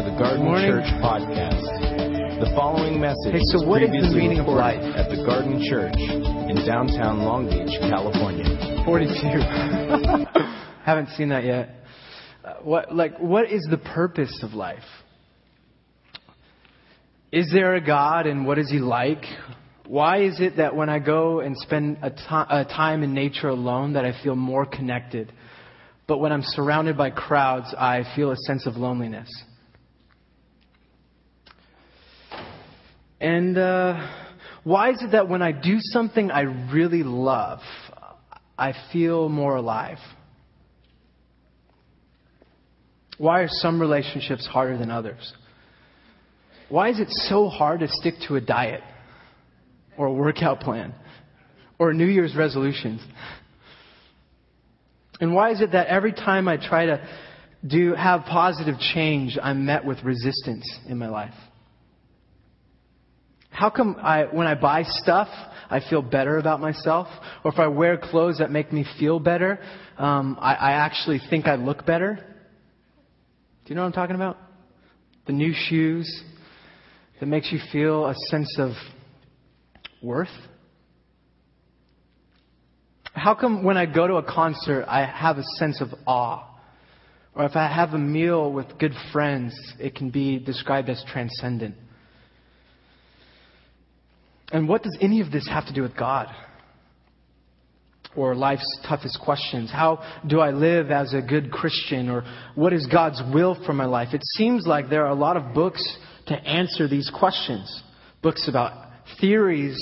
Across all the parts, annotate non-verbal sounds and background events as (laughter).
to the Garden. Church podcast. The following message Hey, so what is the meaning of life? at the Garden Church in downtown Long Beach, California. 42. (laughs) Haven't seen that yet. Uh, what like what is the purpose of life? Is there a God and what is he like? Why is it that when I go and spend a, ti a time in nature alone that I feel more connected? But when I'm surrounded by crowds, I feel a sense of loneliness. And uh, why is it that when I do something I really love, I feel more alive? Why are some relationships harder than others? Why is it so hard to stick to a diet or a workout plan or New Year's resolutions? And why is it that every time I try to do have positive change, I'm met with resistance in my life? How come I, when I buy stuff, I feel better about myself? Or if I wear clothes that make me feel better, um, I, I actually think I look better? Do you know what I'm talking about? The new shoes that makes you feel a sense of worth? How come when I go to a concert, I have a sense of awe? Or if I have a meal with good friends, it can be described as transcendent. And what does any of this have to do with God? Or life's toughest questions? How do I live as a good Christian? Or what is God's will for my life? It seems like there are a lot of books to answer these questions. Books about theories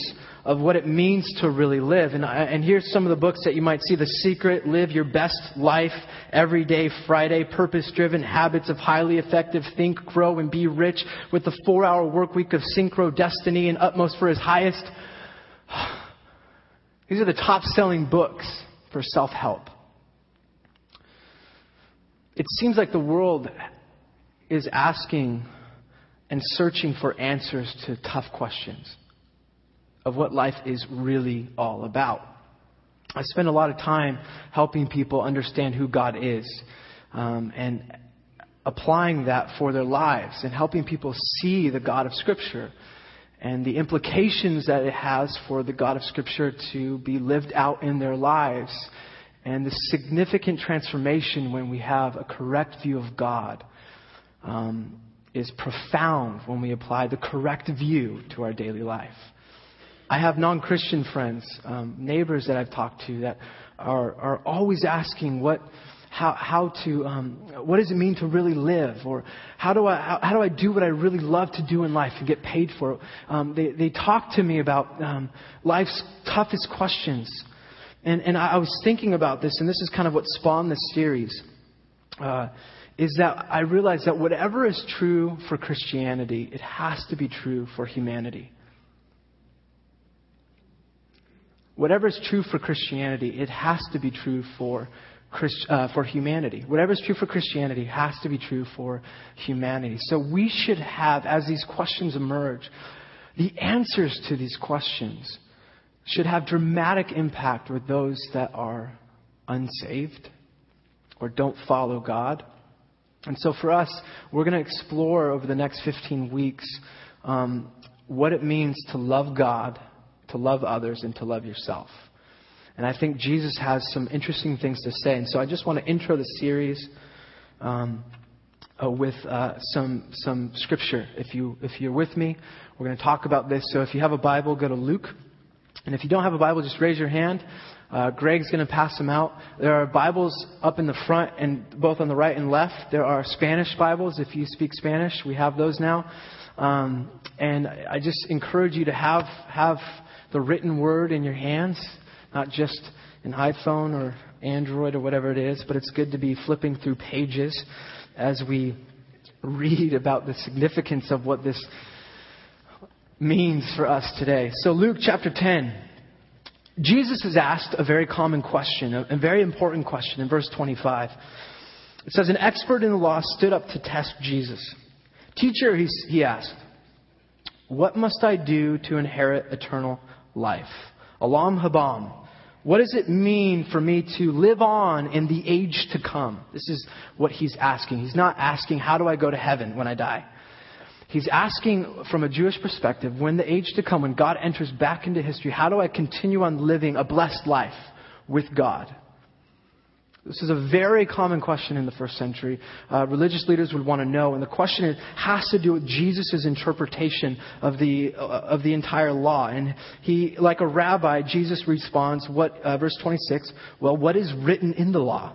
of what it means to really live. And, I, and here's some of the books that you might see The Secret, Live Your Best Life, Everyday Friday, Purpose Driven, Habits of Highly Effective, Think, Grow, and Be Rich, with the four hour work week of Synchro Destiny and Utmost for His Highest. (sighs) These are the top selling books for self help. It seems like the world is asking and searching for answers to tough questions of what life is really all about. I spend a lot of time helping people understand who God is um, and applying that for their lives and helping people see the God of Scripture and the implications that it has for the God of Scripture to be lived out in their lives and the significant transformation when we have a correct view of God. Um, is profound when we apply the correct view to our daily life. I have non Christian friends, um, neighbors that I've talked to that are, are always asking what, how, how to, um, what does it mean to really live? Or how do I, how, how do I do what I really love to do in life and get paid for it? Um, they, they talk to me about um, life's toughest questions. And, and I, was thinking about this, and this is kind of what spawned this series. Uh, is that I realize that whatever is true for Christianity, it has to be true for humanity. Whatever is true for Christianity, it has to be true for Christ, uh, for humanity. Whatever is true for Christianity has to be true for humanity. So we should have, as these questions emerge, the answers to these questions should have dramatic impact with those that are unsaved or don't follow God. And so for us, we're going to explore over the next 15 weeks um, what it means to love God, to love others, and to love yourself. And I think Jesus has some interesting things to say. And so I just want to intro the series um, uh, with uh, some some scripture. If you if you're with me, we're going to talk about this. So if you have a Bible, go to Luke. And if you don't have a Bible, just raise your hand. Uh, Greg's going to pass them out. There are Bibles up in the front and both on the right and left. There are Spanish Bibles. If you speak Spanish, we have those now. Um, and I just encourage you to have have the written word in your hands, not just an iPhone or Android or whatever it is. But it's good to be flipping through pages as we read about the significance of what this means for us today. So Luke chapter 10. Jesus is asked a very common question, a, very important question in verse 25. It says, An expert in the law stood up to test Jesus. Teacher, he, he asked, What must I do to inherit eternal life? Olam Haba. What does it mean for me to live on in the age to come? This is what he's asking. He's not asking, how do I go to heaven when I die? He's asking from a Jewish perspective, when the age to come, when God enters back into history, how do I continue on living a blessed life with God? This is a very common question in the first century. Uh, religious leaders would want to know, and the question is, has to do with Jesus' interpretation of the uh, of the entire law. And he, like a rabbi, Jesus responds, "What?" Uh, verse 26. Well, what is written in the law?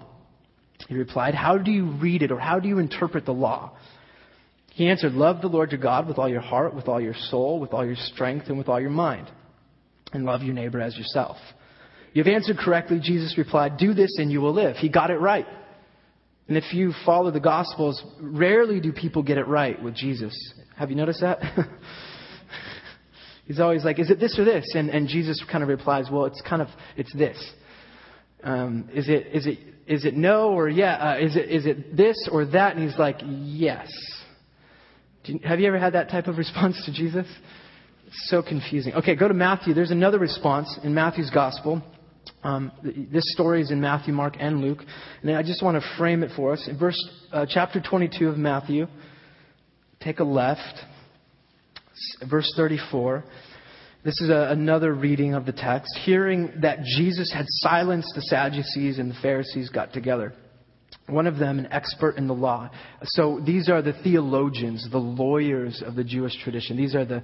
He replied, "How do you read it, or how do you interpret the law?" He answered, Love the Lord your God with all your heart, with all your soul, with all your strength, and with all your mind. And love your neighbor as yourself. You've answered correctly. Jesus replied, Do this and you will live. He got it right. And if you follow the Gospels, rarely do people get it right with Jesus. Have you noticed that? (laughs) He's always like, Is it this or this? And, and Jesus kind of replies, Well, it's kind of, it's this. Um, is it, is it, is it no or yeah? Uh, is it, is it this or that? And he's like, Yes. You, have you ever had that type of response to Jesus? It's so confusing. Okay, go to Matthew. There's another response in Matthew's gospel. Um, this story is in Matthew, Mark, and Luke. And I just want to frame it for us. In verse, uh, chapter 22 of Matthew, take a left. Verse 34. This is a, another reading of the text. Hearing that Jesus had silenced the Sadducees and the Pharisees got together one of them an expert in the law. So these are the theologians, the lawyers of the Jewish tradition. These are the,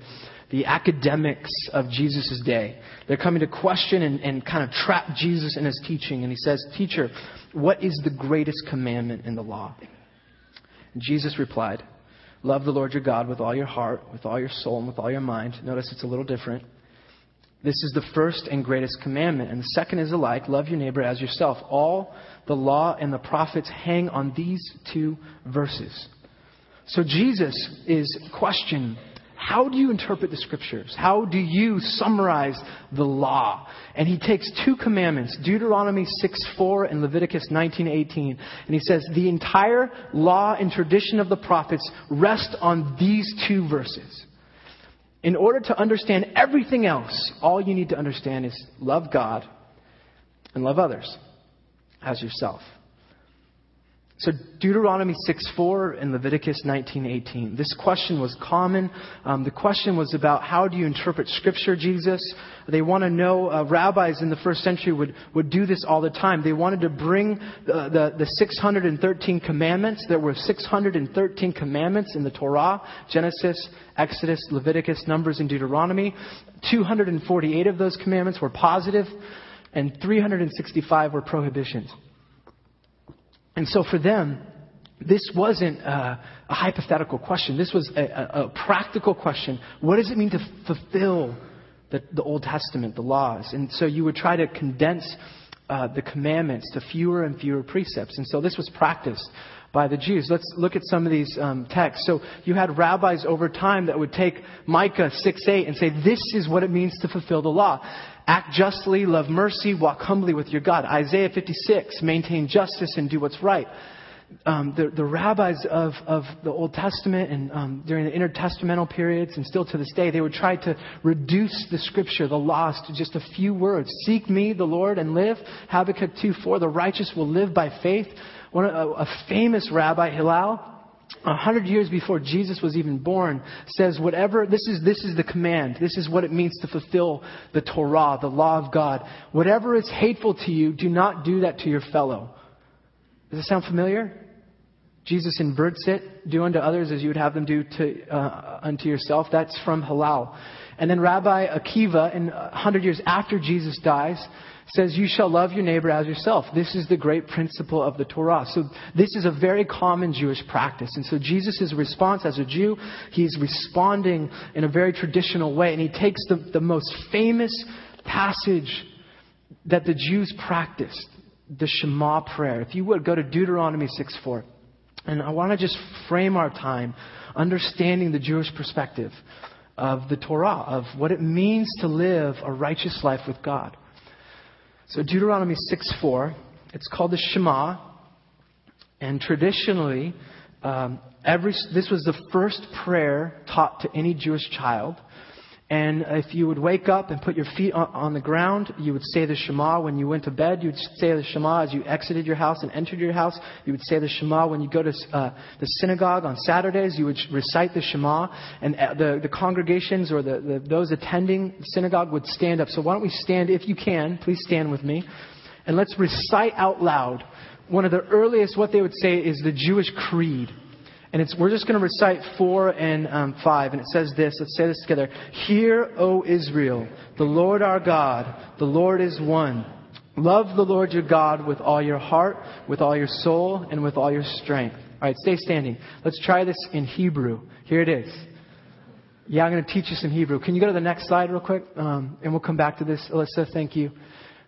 the academics of Jesus' day. They're coming to question and, and kind of trap Jesus in his teaching. And he says, Teacher, what is the greatest commandment in the law? And Jesus replied, Love the Lord your God with all your heart, with all your soul, and with all your mind. Notice it's a little different. This is the first and greatest commandment. And the second is alike love your neighbor as yourself. All the law and the prophets hang on these two verses. So Jesus is questioning how do you interpret the scriptures? How do you summarize the law? And he takes two commandments, Deuteronomy 6:4 and Leviticus 19:18, and he says the entire law and tradition of the prophets rest on these two verses. In order to understand everything else, all you need to understand is love God and love others as yourself. So Deuteronomy 6:4 and Leviticus 19:18. This question was common. Um, the question was about how do you interpret Scripture, Jesus? They want to know. Uh, rabbis in the first century would would do this all the time. They wanted to bring the, the, the 613 commandments. There were 613 commandments in the Torah: Genesis, Exodus, Leviticus, Numbers, and Deuteronomy. 248 of those commandments were positive, and 365 were prohibitions. And so for them, this wasn't a, a hypothetical question. This was a, a, a, practical question. What does it mean to fulfill the, the Old Testament, the laws? And so you would try to condense uh, the commandments to fewer and fewer precepts. And so this was practiced by the Jews. Let's look at some of these um, texts. So you had rabbis over time that would take Micah 6 8 and say, This is what it means to fulfill the law. Act justly, love mercy, walk humbly with your God. Isaiah 56, maintain justice and do what's right. Um, the, the, rabbis of, of, the Old Testament and um, during the intertestamental periods and still to this day, they would try to reduce the scripture, the laws, to just a few words. Seek me, the Lord, and live. Habakkuk 2 4, the righteous will live by faith. One, a, a famous rabbi, Hillel, a hundred years before Jesus was even born, says whatever, this is, this is the command. This is what it means to fulfill the Torah, the law of God. Whatever is hateful to you, do not do that to your fellow. Does it sound familiar? Jesus inverts it. Do unto others as you would have them do to, uh, unto yourself. That's from Hillel. And then Rabbi Akiva, in a hundred years after Jesus dies, says, You shall love your neighbor as yourself. This is the great principle of the Torah. So, this is a very common Jewish practice. And so, Jesus' response as a Jew, he's responding in a very traditional way. And he takes the, the most famous passage that the Jews practiced, the Shema prayer. If you would, go to Deuteronomy 6 4. And I want to just frame our time understanding the Jewish perspective of the Torah, of what it means to live a righteous life with God. So Deuteronomy 6:4, it's called the Shema. And traditionally, um, every, this was the first prayer taught to any Jewish child. And if you would wake up and put your feet on, the ground, you would say the Shema. When you went to bed, you would say the Shema. As you exited your house and entered your house, you would say the Shema. When you go to uh, the synagogue on Saturdays, you would recite the Shema. And uh, the, the congregations or the, the, those attending the synagogue would stand up. So why don't we stand, if you can, please stand with me. And let's recite out loud. One of the earliest, what they would say is the Jewish creed. And it's, we're just going to recite four and um, five. And it says this. Let's say this together. Hear, O Israel, the Lord our God, the Lord is one. Love the Lord your God with all your heart, with all your soul, and with all your strength. All right, stay standing. Let's try this in Hebrew. Here it is. Yeah, I'm going to teach you some Hebrew. Can you go to the next slide real quick? Um, and we'll come back to this. Alyssa, thank you.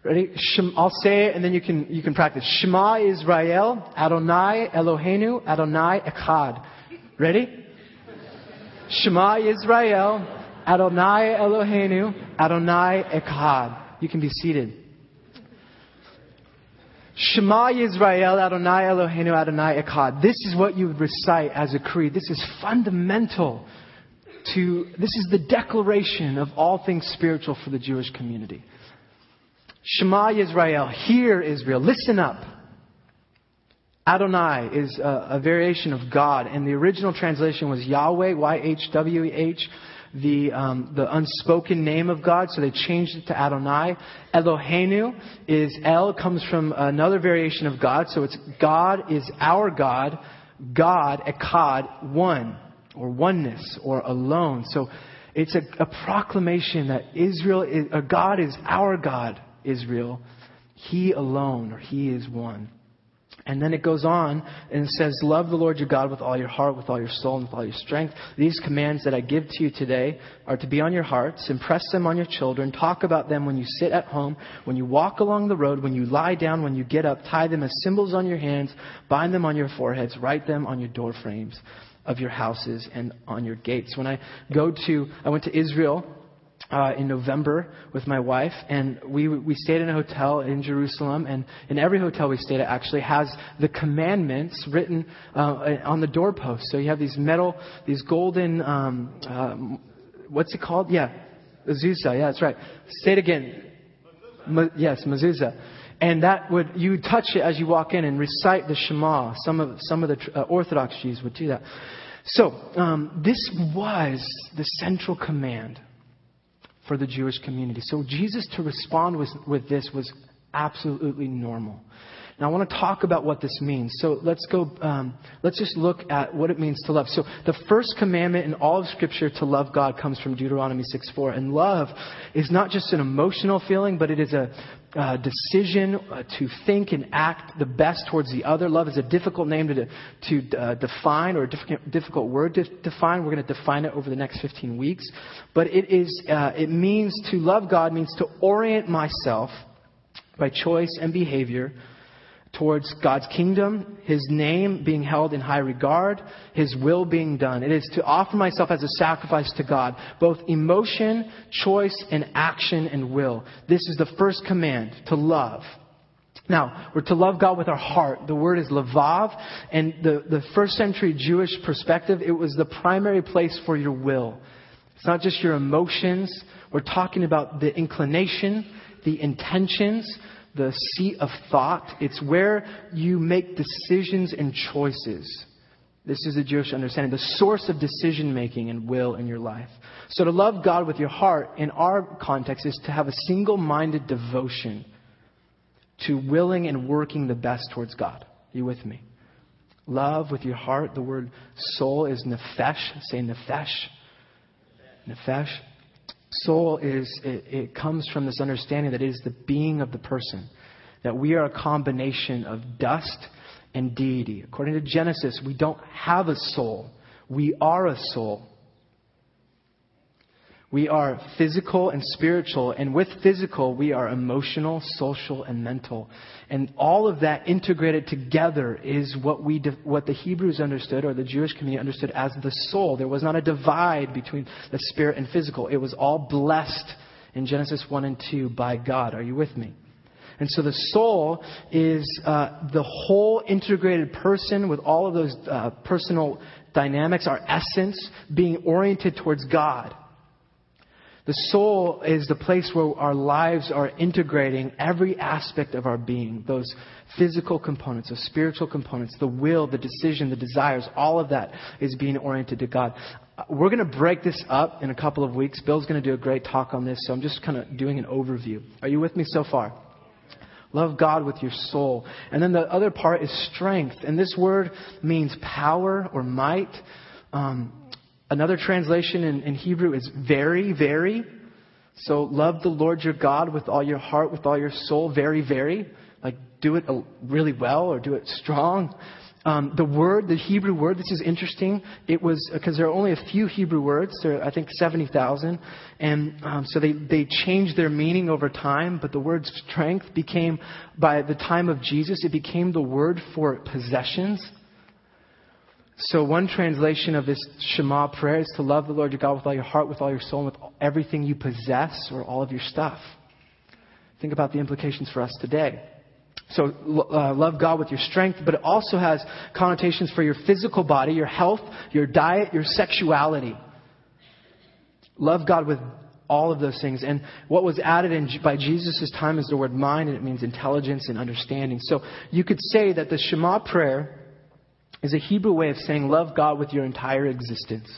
Ready? I'll say it and then you can, you can practice. Shema Israel, Adonai Eloheinu, Adonai Echad. Ready? Shema Israel, Adonai Eloheinu, Adonai Echad. You can be seated. Shema Yisrael Adonai Eloheinu Adonai Echad. This is what you would recite as a creed. This is fundamental to, this is the declaration of all things spiritual for the Jewish community. Shema Yisrael, hear Israel, listen up. Adonai is a, a, variation of God, and the original translation was Yahweh, Y-H-W-H, the, um, the unspoken name of God, so they changed it to Adonai. Eloheinu is El, comes from another variation of God, so it's God is our God, God, Echad, one, or oneness, or alone. So it's a, a proclamation that Israel is, uh, God is our God. Israel. He alone, or He is one. And then it goes on and says, Love the Lord your God with all your heart, with all your soul, and with all your strength. These commands that I give to you today are to be on your hearts. Impress them on your children. Talk about them when you sit at home, when you walk along the road, when you lie down, when you get up. Tie them as symbols on your hands. Bind them on your foreheads. Write them on your door frames of your houses and on your gates. When I go to, I went to Israel uh, in November with my wife, and we we stayed in a hotel in Jerusalem, and in every hotel we stayed at actually has the commandments written uh, on the doorpost. So you have these metal, these golden, um, uh, what's it called? Yeah, mezuzah. Yeah, that's right. Say it again. Yes, mezuzah. And that would you touch it as you walk in and recite the Shema. Some of some of the uh, Orthodox Jews would do that. So um, this was the central command for the Jewish community. So Jesus to respond with, with this was absolutely normal. Now, I want to talk about what this means. So let's go, um, let's just look at what it means to love. So the first commandment in all of Scripture to love God comes from Deuteronomy 6 4. And love is not just an emotional feeling, but it is a, a decision uh, to think and act the best towards the other. Love is a difficult name to, to uh, define or a difficult, difficult word to define. We're going to define it over the next 15 weeks. But it, is, uh, it means to love God means to orient myself by choice and behavior towards God's kingdom, His name being held in high regard, His will being done. It is to offer myself as a sacrifice to God, both emotion, choice, and action and will. This is the first command, to love. Now, we're to love God with our heart. The word is levav, and the, the first century Jewish perspective, it was the primary place for your will. It's not just your emotions. We're talking about the inclination, the intentions, the seat of thought. It's where you make decisions and choices. This is the Jewish understanding, the source of decision making and will in your life. So to love God with your heart in our context is to have a single minded devotion to willing and working the best towards God. Are you with me? Love with your heart. The word soul is nefesh. Say nefesh. Nefesh. Soul is, it, it comes from this understanding that it is the being of the person, that we are a combination of dust and deity. According to Genesis, we don't have a soul, we are a soul. We are physical and spiritual, and with physical, we are emotional, social, and mental. And all of that integrated together is what we, what the Hebrews understood, or the Jewish community understood as the soul. There was not a divide between the spirit and physical. It was all blessed in Genesis 1 and 2 by God. Are you with me? And so the soul is uh, the whole integrated person with all of those uh, personal dynamics, our essence being oriented towards God. The soul is the place where our lives are integrating every aspect of our being. Those physical components, those spiritual components, the will, the decision, the desires, all of that is being oriented to God. We're going to break this up in a couple of weeks. Bill's going to do a great talk on this, so I'm just kind of doing an overview. Are you with me so far? Love God with your soul. And then the other part is strength. And this word means power or might. Um, Another translation in, in Hebrew is very, very. So love the Lord your God with all your heart, with all your soul, very, very. Like do it really well or do it strong. Um, the word, the Hebrew word, this is interesting. It was because there are only a few Hebrew words. There are, I think, seventy thousand, and um, so they they changed their meaning over time. But the word strength became, by the time of Jesus, it became the word for possessions. So, one translation of this Shema prayer is to love the Lord your God with all your heart, with all your soul, and with everything you possess or all of your stuff. Think about the implications for us today. So, uh, love God with your strength, but it also has connotations for your physical body, your health, your diet, your sexuality. Love God with all of those things. And what was added in, by Jesus' time is the word mind, and it means intelligence and understanding. So, you could say that the Shema prayer is a Hebrew way of saying love God with your entire existence.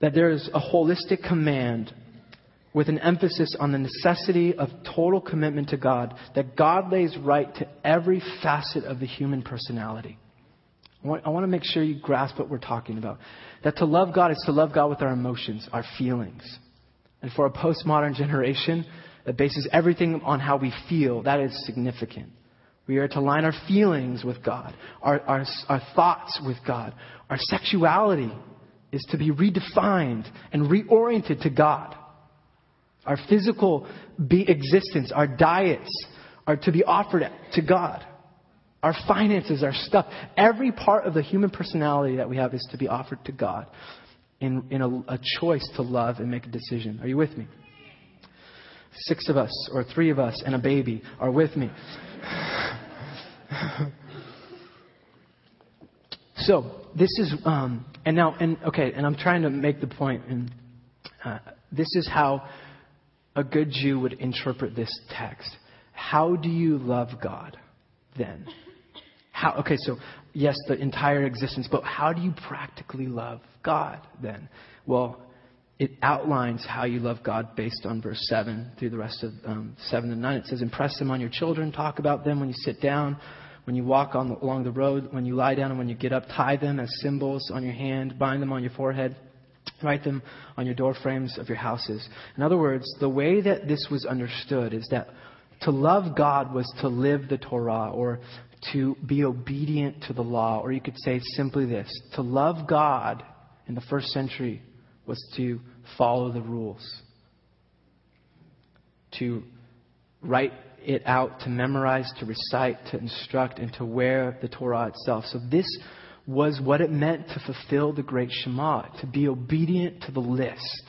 That there is a holistic command with an emphasis on the necessity of total commitment to God, that God lays right to every facet of the human personality. I want, I want, to make sure you grasp what we're talking about. That to love God is to love God with our emotions, our feelings. And for a postmodern generation that bases everything on how we feel, that is significant. We are to line our feelings with God, our, our, our thoughts with God. Our sexuality is to be redefined and reoriented to God. Our physical existence, our diets are to be offered to God. Our finances, our stuff, every part of the human personality that we have is to be offered to God in, in a, a choice to love and make a decision. Are you with me? Six of us, or three of us, and a baby are with me. So this is, um, and now, and okay, and I'm trying to make the point, and uh, this is how a good Jew would interpret this text. How do you love God then? How, okay, so yes, the entire existence, but how do you practically love God then? Well, it outlines how you love God based on verse 7 through the rest of um, 7 and 9. It says, Impress them on your children, talk about them when you sit down, when you walk on the, along the road, when you lie down, and when you get up. Tie them as symbols on your hand, bind them on your forehead, write them on your door frames of your houses. In other words, the way that this was understood is that to love God was to live the Torah or to be obedient to the law, or you could say simply this to love God in the first century was to follow the rules, to write it out, to memorize, to recite, to instruct, and to wear the Torah itself. So this was what it meant to fulfill the great Shema, to be obedient to the list.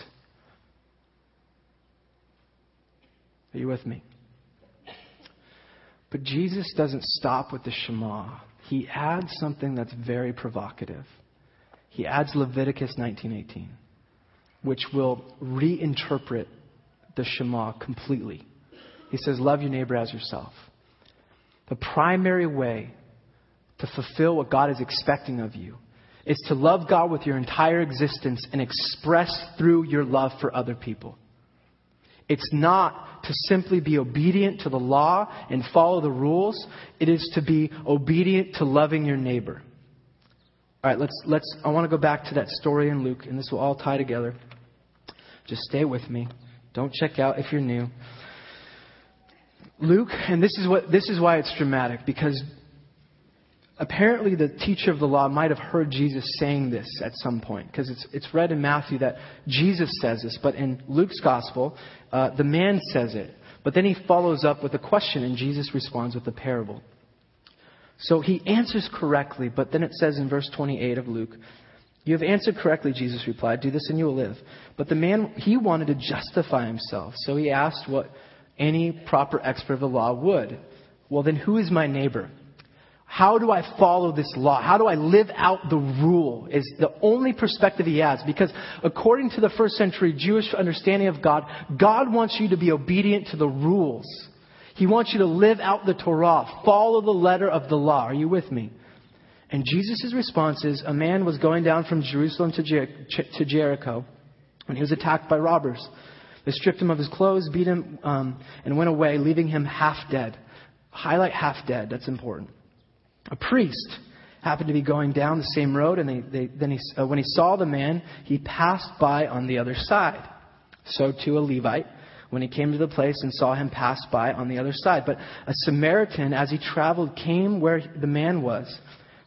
Are you with me? But Jesus doesn't stop with the Shema. He adds something that's very provocative. He adds Leviticus 19:18 which will reinterpret the Shema completely. He says, Love your neighbor as yourself. The primary way to fulfill what God is expecting of you is to love God with your entire existence and express through your love for other people. It's not to simply be obedient to the law and follow the rules. It is to be obedient to loving your neighbor. All right, let's, let's, I want to go back to that story in Luke, and this will all tie together. Just stay with me. Don't check out if you're new. Luke, and this is what this is why it's dramatic because apparently the teacher of the law might have heard Jesus saying this at some point because it's it's read in Matthew that Jesus says this, but in Luke's gospel, uh, the man says it. But then he follows up with a question, and Jesus responds with a parable. So he answers correctly, but then it says in verse 28 of Luke, you have answered correctly, Jesus replied. Do this and you will live. But the man, he wanted to justify himself. So he asked what any proper expert of the law would. Well, then who is my neighbor? How do I follow this law? How do I live out the rule? Is the only perspective he has. Because according to the first century Jewish understanding of God, God wants you to be obedient to the rules. He wants you to live out the Torah, follow the letter of the law. Are you with me? And Jesus' response is a man was going down from Jerusalem to, Jer- to Jericho when he was attacked by robbers. They stripped him of his clothes, beat him, um, and went away, leaving him half dead. Highlight half dead, that's important. A priest happened to be going down the same road, and they, they, then he, uh, when he saw the man, he passed by on the other side. So too a Levite, when he came to the place and saw him pass by on the other side. But a Samaritan, as he traveled, came where the man was.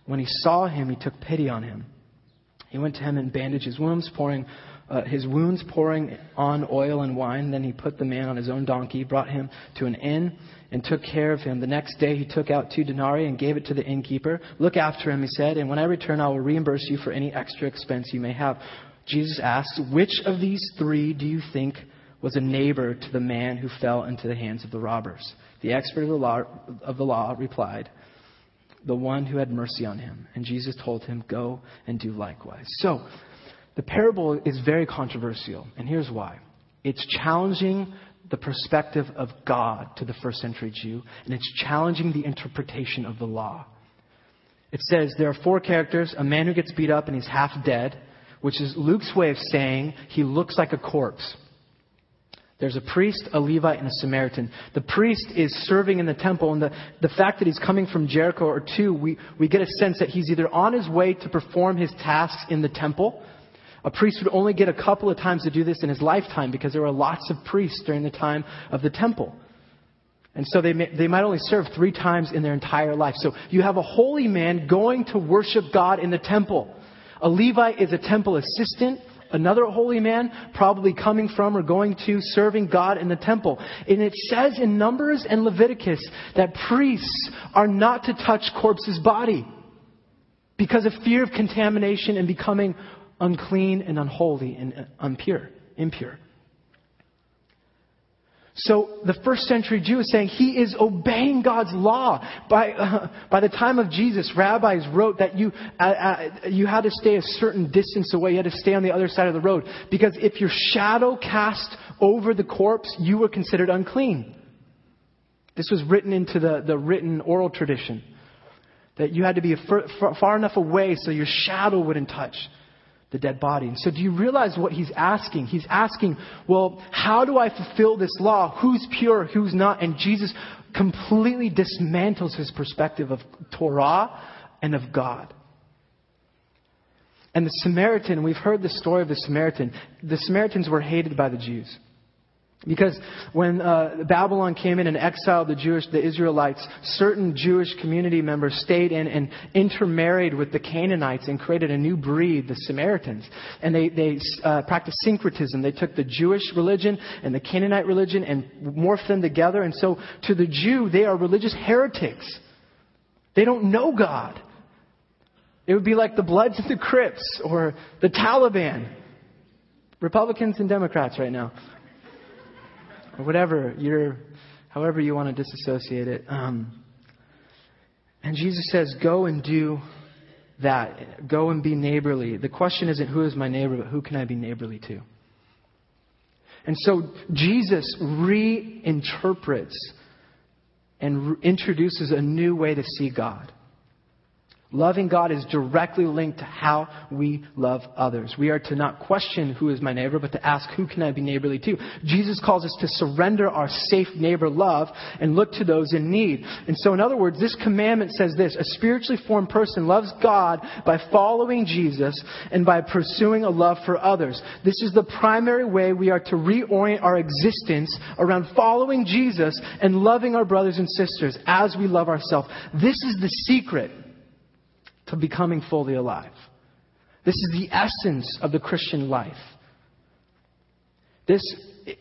When he saw him, he took pity on him. He went to him and bandaged his wounds, pouring uh, his wounds pouring on oil and wine. Then he put the man on his own donkey, brought him to an inn, and took care of him. The next day he took out two denarii and gave it to the innkeeper. Look after him, he said, and when I return, I will reimburse you for any extra expense you may have. Jesus asked, Which of these three do you think was a neighbor to the man who fell into the hands of the robbers? The expert of the law, of the law replied, The one who had mercy on him. And Jesus told him, Go and do likewise. So, the parable is very controversial, and here's why. It's challenging the perspective of God to the first century Jew, and it's challenging the interpretation of the law. It says there are four characters a man who gets beat up and he's half dead, which is Luke's way of saying he looks like a corpse. There's a priest, a Levite, and a Samaritan. The priest is serving in the temple, and the, the fact that he's coming from Jericho or two, we, we get a sense that he's either on his way to perform his tasks in the temple, a priest would only get a couple of times to do this in his lifetime because there were lots of priests during the time of the temple. And so they, may, they might only serve three times in their entire life. So you have a holy man going to worship God in the temple. A Levite is a temple assistant. Another holy man probably coming from or going to serving God in the temple. And it says in Numbers and Leviticus that priests are not to touch corpse's body because of fear of contamination and becoming unclean and unholy and impure, impure. So the first century Jew is saying he is obeying God's law. By, uh, by the time of Jesus, rabbis wrote that you, uh, uh, you had to stay a certain distance away. You had to stay on the other side of the road. Because if your shadow cast over the corpse, you were considered unclean. This was written into the, the written oral tradition. That you had to be far, far enough away so your shadow wouldn't touch the dead body. And so do you realize what he's asking? He's asking, well, how do I fulfill this law? Who's pure? Who's not? And Jesus completely dismantles his perspective of Torah and of God. And the Samaritan, we've heard the story of the Samaritan. The Samaritans were hated by the Jews. Because when uh, Babylon came in and exiled the Jewish, the Israelites, certain Jewish community members stayed in and intermarried with the Canaanites and created a new breed, the Samaritans. And they, they uh, practiced syncretism. They took the Jewish religion and the Canaanite religion and morphed them together. And so to the Jew, they are religious heretics. They don't know God. It would be like the Bloods and the Crips or the Taliban. Republicans and Democrats right now or whatever you're, however you want to disassociate it. Um, and Jesus says, go and do that. Go and be neighborly. The question isn't who is my neighbor, but who can I be neighborly to? And so Jesus reinterprets and re- introduces a new way to see God. Loving God is directly linked to how we love others. We are to not question who is my neighbor, but to ask who can I be neighborly to. Jesus calls us to surrender our safe neighbor love and look to those in need. And so, in other words, this commandment says this a spiritually formed person loves God by following Jesus and by pursuing a love for others. This is the primary way we are to reorient our existence around following Jesus and loving our brothers and sisters as we love ourselves. This is the secret to becoming fully alive. This is the essence of the Christian life. This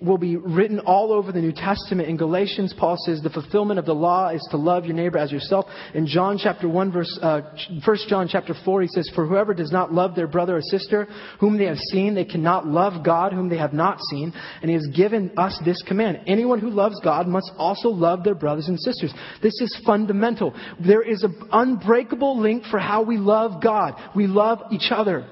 will be written all over the New Testament. In Galatians, Paul says the fulfillment of the law is to love your neighbor as yourself. In John chapter 1 verse, uh, 1 John chapter 4, he says, For whoever does not love their brother or sister whom they have seen, they cannot love God whom they have not seen. And he has given us this command. Anyone who loves God must also love their brothers and sisters. This is fundamental. There is an unbreakable link for how we love God. We love each other.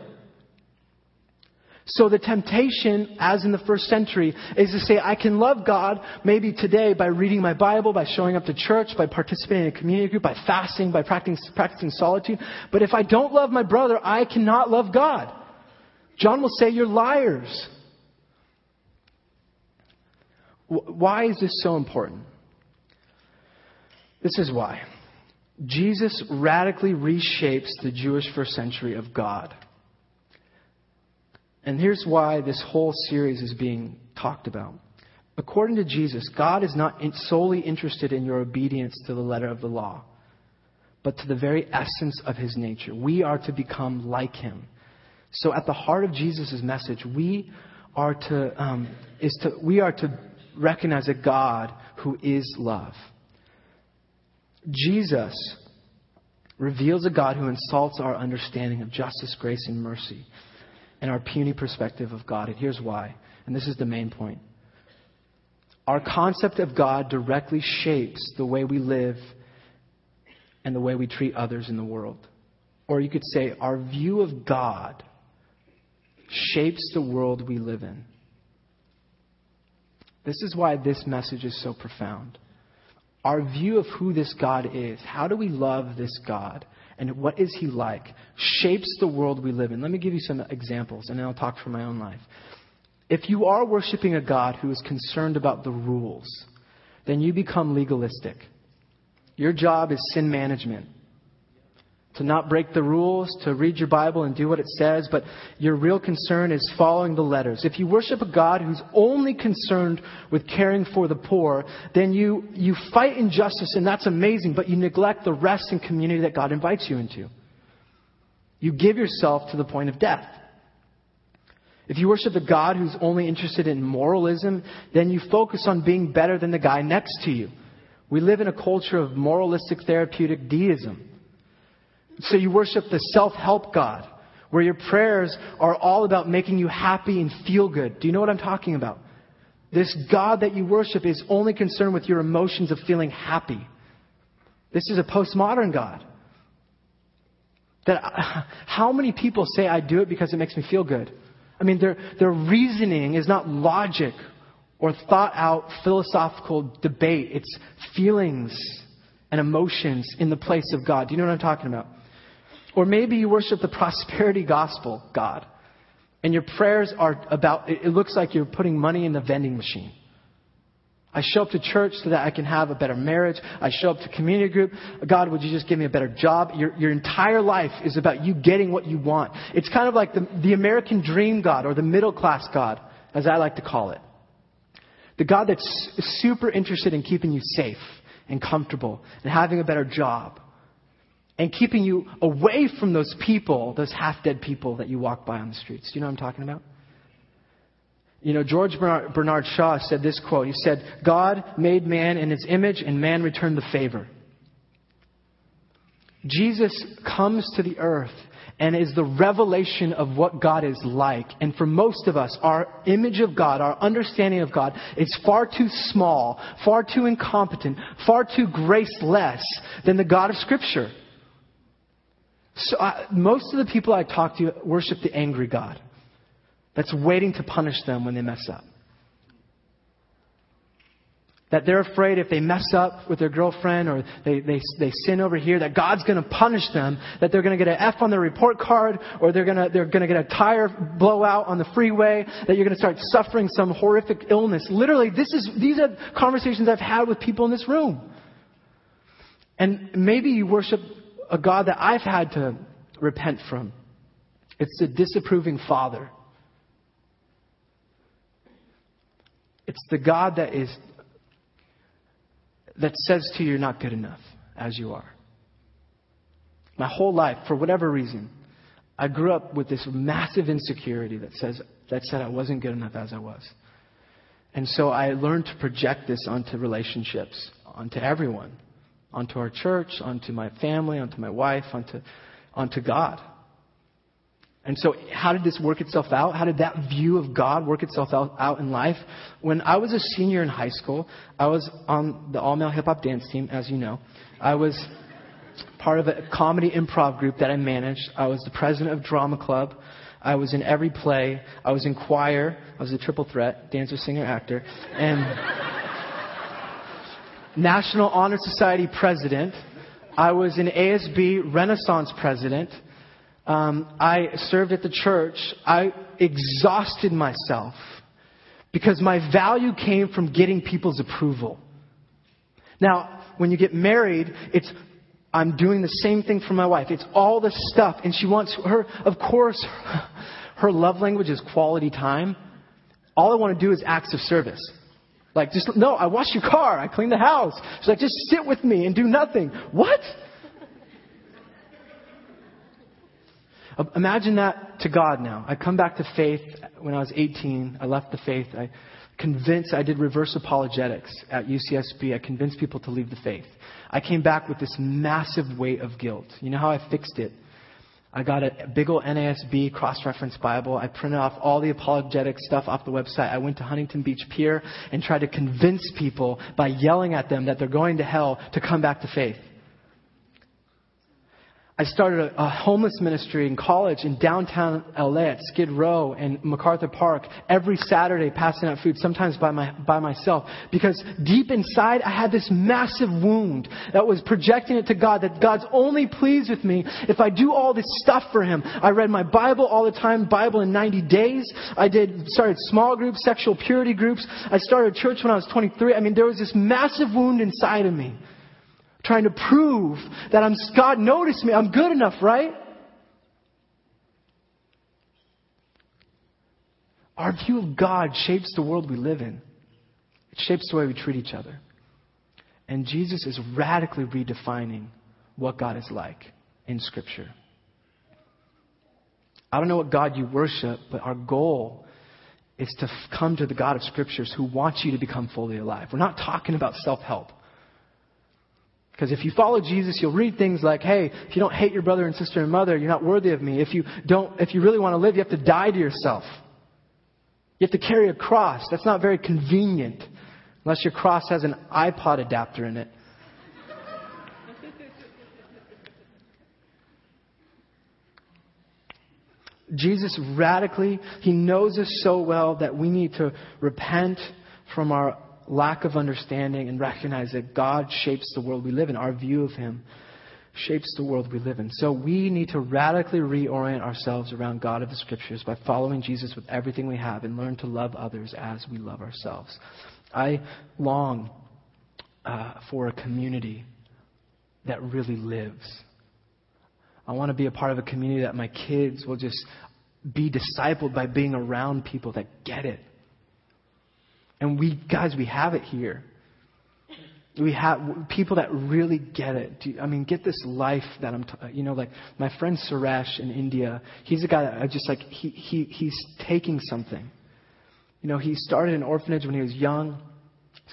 So the temptation, as in the first century, is to say, I can love God maybe today by reading my Bible, by showing up to church, by participating in a community group, by fasting, by practicing, practicing solitude. But if I don't love my brother, I cannot love God. John will say, You're liars. Why is this so important? This is why. Jesus radically reshapes the Jewish first century of God. And here's why this whole series is being talked about. According to Jesus, God is not solely interested in your obedience to the letter of the law, but to the very essence of his nature. We are to become like him. So at the heart of Jesus' message, we are to, um, is to, we are to recognize a God who is love. Jesus reveals a God who insults our understanding of justice, grace, and mercy and our puny perspective of God. And here's why. And this is the main point. Our concept of God directly shapes the way we live and the way we treat others in the world. Or you could say, our view of God shapes the world we live in. This is why this message is so profound. Our view of who this God is, how do we love this God, and what is he like shapes the world we live in. Let me give you some examples, and then I'll talk from my own life. If you are worshiping a God who is concerned about the rules, then you become legalistic. Your job is sin management to not break the rules, to read your Bible and do what it says, but your real concern is following the letters. If you worship a God who's only concerned with caring for the poor, then you, you fight injustice, and that's amazing, but you neglect the rest and community that God invites you into. You give yourself to the point of death. If you worship a God who's only interested in moralism, then you focus on being better than the guy next to you. We live in a culture of moralistic therapeutic deism. So you worship the self-help God, where your prayers are all about making you happy and feel good. Do you know what I'm talking about? This God that you worship is only concerned with your emotions of feeling happy. This is a postmodern God. That (laughs) how many people say I do it because it makes me feel good? I mean, their, their reasoning is not logic or thought out philosophical debate. It's feelings and emotions in the place of God. Do you know what I'm talking about? Or maybe you worship the prosperity gospel God. And your prayers are about, it looks like you're putting money in the vending machine. I show up to church so that I can have a better marriage. I show up to community group. God, would you just give me a better job? Your, your entire life is about you getting what you want. It's kind of like the, the American dream God or the middle class God, as I like to call it. The God that's super interested in keeping you safe and comfortable and having a better job and keeping you away from those people, those half dead people that you walk by on the streets. Do you know what I'm talking about? You know, George Bernard Shaw said this quote. He said, God made man in his image, and man returned the favor. Jesus comes to the earth and is the revelation of what God is like. And for most of us, our image of God, our understanding of God, is far too small, far too incompetent, far too graceless than the God of Scripture. So I, most of the people I talk to worship the angry God that's waiting to punish them when they mess up. That they're afraid if they mess up with their girlfriend or they, they, they sin over here, that God's going to punish them, that they're going to get an F on their report card, or they're going to, they're going to get a tire blowout on the freeway, that you're going to start suffering some horrific illness. Literally, this is, these are conversations I've had with people in this room. And maybe you worship a God that I've had to repent from. It's the disapproving father. It's the God that is that says to you you're not good enough as you are. My whole life, for whatever reason, I grew up with this massive insecurity that says that said I wasn't good enough as I was. And so I learned to project this onto relationships, onto everyone, onto our church, onto my family, onto my wife, onto, onto God. And so, how did this work itself out? How did that view of God work itself out, out in life? When I was a senior in high school, I was on the all male hip hop dance team, as you know. I was part of a comedy improv group that I managed. I was the president of drama club. I was in every play. I was in choir. I was a triple threat dancer, singer, actor. And National Honor Society president. I was an ASB Renaissance president. Um, I served at the church. I exhausted myself because my value came from getting people's approval. Now, when you get married, it's I'm doing the same thing for my wife. It's all this stuff, and she wants her. Of course, her love language is quality time. All I want to do is acts of service. Like, just, no, I wash your car. I clean the house. She's like, just sit with me and do nothing. What? Imagine that to God now. I come back to faith when I was 18. I left the faith. I convinced, I did reverse apologetics at UCSB. I convinced people to leave the faith. I came back with this massive weight of guilt. You know how I fixed it? I got a big old NASB cross-reference Bible. I printed off all the apologetic stuff off the website. I went to Huntington Beach Pier and tried to convince people by yelling at them that they're going to hell to come back to faith. I started a, a, homeless ministry in college in downtown LA at Skid Row and MacArthur Park every Saturday passing out food, sometimes by, my, by myself. Because deep inside, I had this massive wound that was projecting it to God that God's only pleased with me if I do all this stuff for Him. I read my Bible all the time, Bible in 90 days. I did, started small groups, sexual purity groups. I started church when I was 23. I mean, there was this massive wound inside of me trying to prove that I'm, God noticed me. I'm good enough, right? Our view of God shapes the world we live in. It shapes the way we treat each other. And Jesus is radically redefining what God is like in Scripture. I don't know what God you worship, but our goal is to come to the God of Scriptures who wants you to become fully alive. We're not talking about self help. Because if you follow Jesus, you'll read things like, hey, if you don't hate your brother and sister and mother, you're not worthy of me. If you don't, if you really want to live, you have to die to yourself. You have to carry a cross. That's not very convenient. Unless your cross has an iPod adapter in it. Jesus radically, he knows us so well that we need to repent from our lack of understanding and recognize that God shapes the world we live in. Our view of Him shapes the world we live in. So we need to radically reorient ourselves around God of the Scriptures by following Jesus with everything we have and learn to love others as we love ourselves. I long uh, for a community that really lives. I want to be a part of a community that my kids will just be discipled by being around people that get it and we, guys, we have it here. We have people that really get it. You, I mean, get this life that I'm, t- you know, like my friend Suresh in India. He's a guy that I just like, he, he, he's taking something. You know, he started an orphanage when he was young.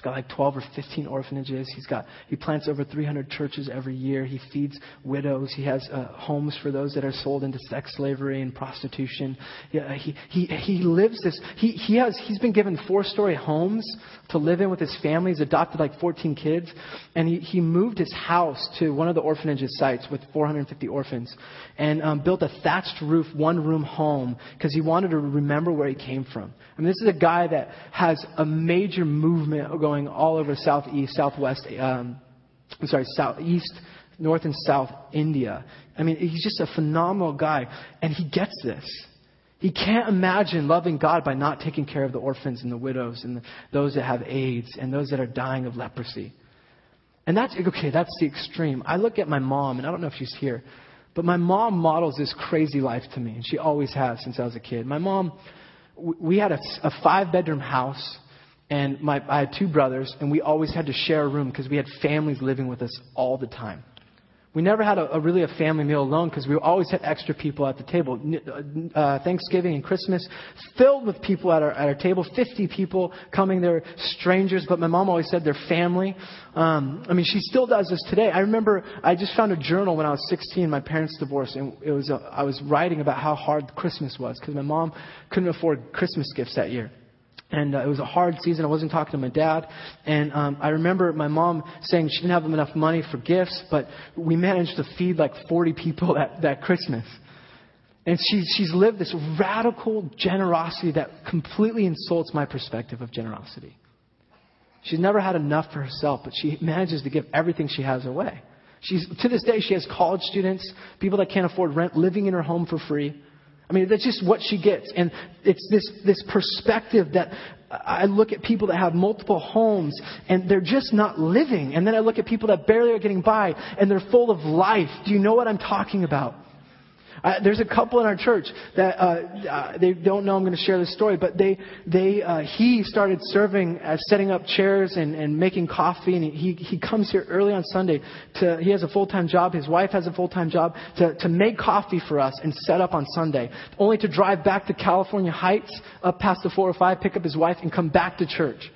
Got like 12 or 15 orphanages. He's got, he plants over 300 churches every year. He feeds widows. He has uh, homes for those that are sold into sex slavery and prostitution. Yeah, he, he, he lives this, he, he has, he's been given four story homes to live in with his family. He's adopted like 14 kids. And he, he moved his house to one of the orphanage's sites with 450 orphans and um, built a thatched roof, one room home because he wanted to remember where he came from. I mean, this is a guy that has a major movement going all over southeast, southwest, um, I'm sorry, southeast, north and south India. I mean, he's just a phenomenal guy, and he gets this. He can't imagine loving God by not taking care of the orphans and the widows and the, those that have AIDS and those that are dying of leprosy. And that's, okay, that's the extreme. I look at my mom, and I don't know if she's here, but my mom models this crazy life to me, and she always has since I was a kid. My mom, we had a, a five bedroom house and my, I had two brothers, and we always had to share a room because we had families living with us all the time. We never had a, a really a family meal alone because we always had extra people at the table. Uh, uh, Thanksgiving and Christmas filled with people at our, at our table. 50 people coming. They're strangers, but my mom always said they're family. Um, I mean, she still does this today. I remember I just found a journal when I was 16. My parents divorced, and it was a, I was writing about how hard Christmas was because my mom couldn't afford Christmas gifts that year and uh, it was a hard season. I wasn't talking to my dad, and um, I remember my mom saying she didn't have enough money for gifts, but we managed to feed like 40 people that, that Christmas. And she, she's lived this radical generosity that completely insults my perspective of generosity. She's never had enough for herself, but she manages to give everything she has away. She's, to this day, she has college students, people that can't afford rent, living in her home for free. I mean, that's just what she gets. And it's this, this perspective that I look at people that have multiple homes and they're just not living. And then I look at people that barely are getting by and they're full of life. Do you know what I'm talking about? Uh, there's a couple in our church that uh, uh, they don't know I'm going to share this story, but they they uh, he started serving, uh, setting up chairs and, and making coffee, and he he comes here early on Sunday. To he has a full time job. His wife has a full time job to to make coffee for us and set up on Sunday, only to drive back to California Heights up past the 405, pick up his wife, and come back to church.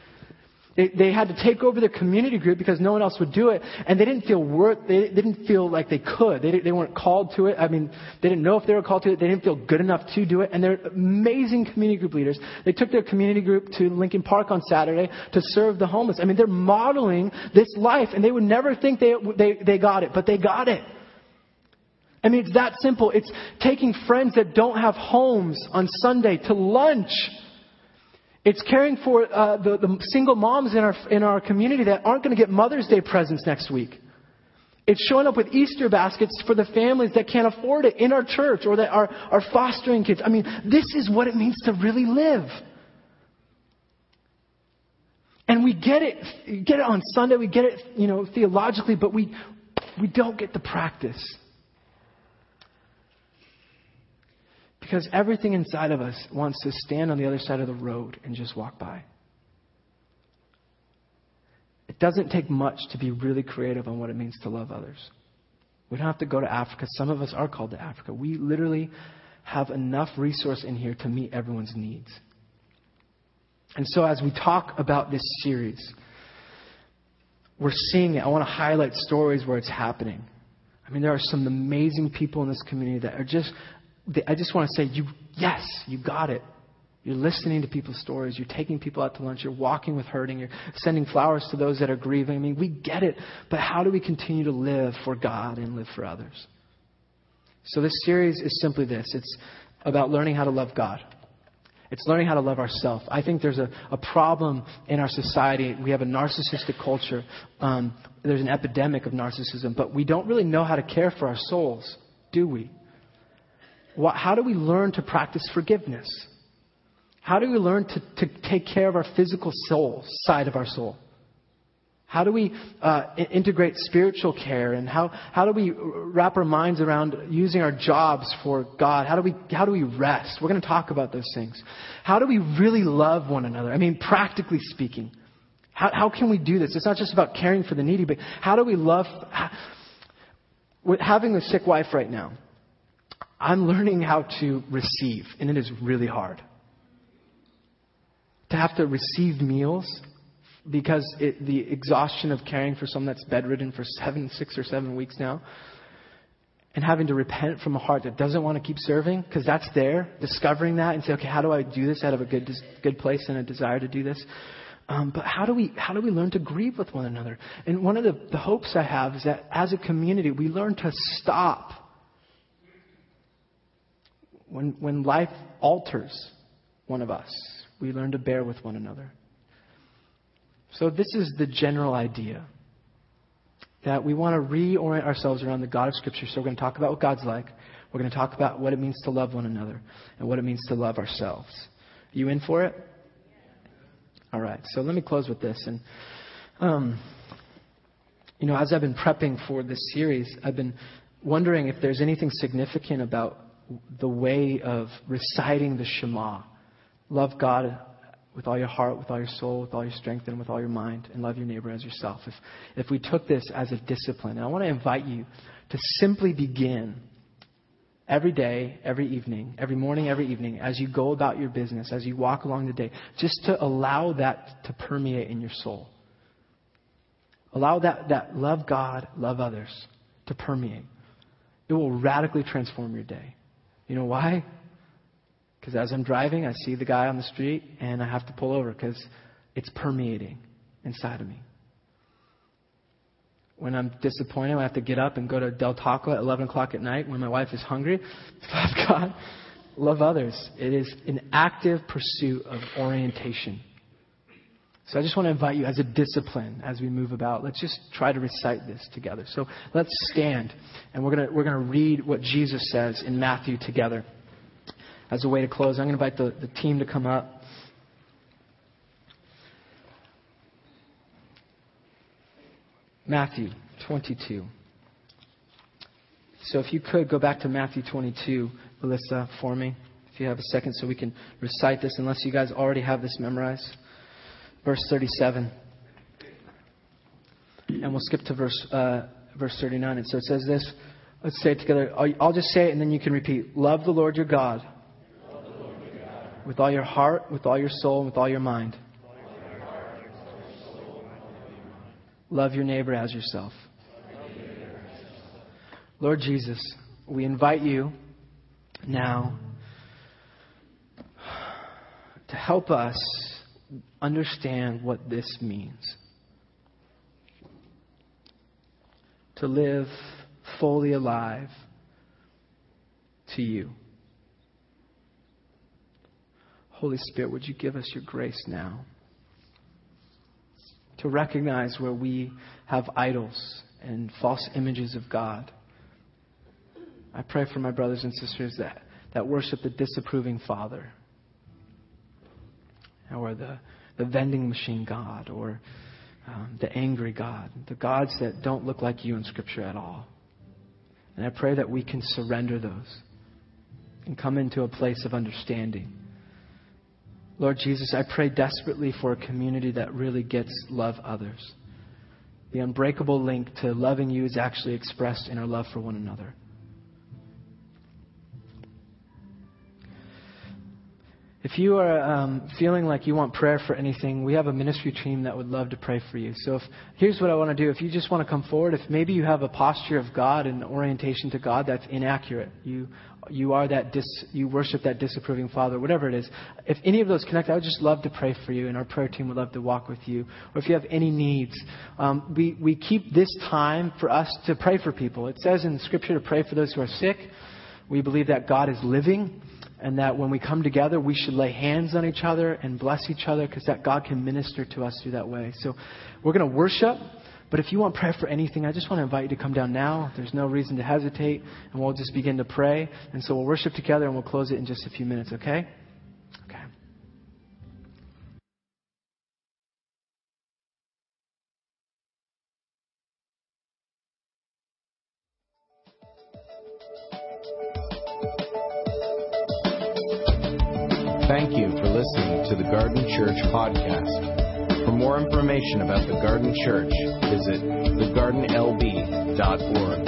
They, they had to take over their community group because no one else would do it, and they didn't feel worth. They, they didn't feel like they could. They, they weren't called to it. I mean, they didn't know if they were called to it. They didn't feel good enough to do it. And they're amazing community group leaders. They took their community group to Lincoln Park on Saturday to serve the homeless. I mean, they're modeling this life, and they would never think they they, they got it, but they got it. I mean, it's that simple. It's taking friends that don't have homes on Sunday to lunch it's caring for uh, the, the single moms in our, in our community that aren't going to get Mother's Day presents next week. It's showing up with Easter baskets for the families that can't afford it in our church or that are, are fostering kids. I mean, this is what it means to really live. And we get it, get it on Sunday, we get it, you know, theologically, but we, we don't get the practice. Because everything inside of us wants to stand on the other side of the road and just walk by. It doesn't take much to be really creative on what it means to love others. We don't have to go to Africa. Some of us are called to Africa. We literally have enough resource in here to meet everyone's needs. And so, as we talk about this series, we're seeing it. I want to highlight stories where it's happening. I mean, there are some amazing people in this community that are just I just want to say, you, yes, you got it. You're listening to people's stories. You're taking people out to lunch. You're walking with hurting. You're sending flowers to those that are grieving. I mean, we get it. But how do we continue to live for God and live for others? So this series is simply this. It's about learning how to love God. It's learning how to love ourselves. I think there's a, a problem in our society. We have a narcissistic culture. Um, there's an epidemic of narcissism, but we don't really know how to care for our souls, do we? How do we learn to practice forgiveness? How do we learn to, to take care of our physical soul, side of our soul? How do we uh, integrate spiritual care? And how, how do we wrap our minds around using our jobs for God? How do we, how do we rest? We're going to talk about those things. How do we really love one another? I mean, practically speaking. How, how can we do this? It's not just about caring for the needy, but how do we love. How, having a sick wife right now, I'm learning how to receive, and it is really hard. To have to receive meals because it, the exhaustion of caring for someone that's bedridden for seven, six or seven weeks now, and having to repent from a heart that doesn't want to keep serving, because that's there, discovering that and say, okay, how do I do this out of a good, good place and a desire to do this? Um, but how do we how do we learn to grieve with one another? And one of the, the hopes I have is that as a community we learn to stop when, when life alters one of us, we learn to bear with one another. So, this is the general idea that we want to reorient ourselves around the God of Scripture. So, we're going to talk about what God's like. We're going to talk about what it means to love one another and what it means to love ourselves. Are you in for it? All right. So, let me close with this. And, um, you know, as I've been prepping for this series, I've been wondering if there's anything significant about the way of reciting the Shema. Love God with all your heart, with all your soul, with all your strength, and with all your mind, and love your neighbor as yourself. If, if we took this as a discipline, and I want to invite you to simply begin every day, every evening, every morning, every evening, as you go about your business, as you walk along the day, just to allow that to permeate in your soul. Allow that, that love God, love others to permeate. It will radically transform your day. You know why? Because as I'm driving, I see the guy on the street and I have to pull over because it's permeating inside of me. When I'm disappointed, I have to get up and go to Del Taco at 11 o'clock at night when my wife is hungry. (laughs) Love God, love others. It is an active pursuit of orientation. So I just want to invite you as a discipline as we move about. Let's just try to recite this together. So let's stand and we're going to, we're going to read what Jesus says in Matthew together. As a way to close, I'm going to invite the, the team to come up. Matthew 22. So if you could go back to Matthew 22, Melissa, for me, if you have a second, so we can recite this, unless you guys already have this memorized verse 37. And we'll skip to verse, uh, verse 39. And so it says this. Let's say it together. I'll just say it and then you can repeat. Love the Lord your God. With all your heart, with all your soul, and with all your mind. Love your neighbor as yourself. Lord Jesus, we invite you now to help us understand what this means. To live fully alive to you. Holy Spirit, would you give us your grace now to recognize where we have idols and false images of God? I pray for my brothers and sisters that, that worship the disapproving Father or the, the vending machine God or um, the angry God, the gods that don't look like you in Scripture at all. And I pray that we can surrender those and come into a place of understanding. Lord Jesus, I pray desperately for a community that really gets love others. The unbreakable link to loving you is actually expressed in our love for one another. If you are um, feeling like you want prayer for anything, we have a ministry team that would love to pray for you. So if, here's what I want to do. If you just want to come forward, if maybe you have a posture of God and orientation to God that's inaccurate, you you are that dis, you worship that disapproving father, whatever it is. If any of those connect, I would just love to pray for you, and our prayer team would love to walk with you. Or if you have any needs, um, we we keep this time for us to pray for people. It says in Scripture to pray for those who are sick. We believe that God is living and that when we come together, we should lay hands on each other and bless each other because that God can minister to us through that way. So we're going to worship. But if you want prayer for anything, I just want to invite you to come down now. There's no reason to hesitate, and we'll just begin to pray. And so we'll worship together, and we'll close it in just a few minutes, okay? Information about the Garden Church, visit thegardenlb.org.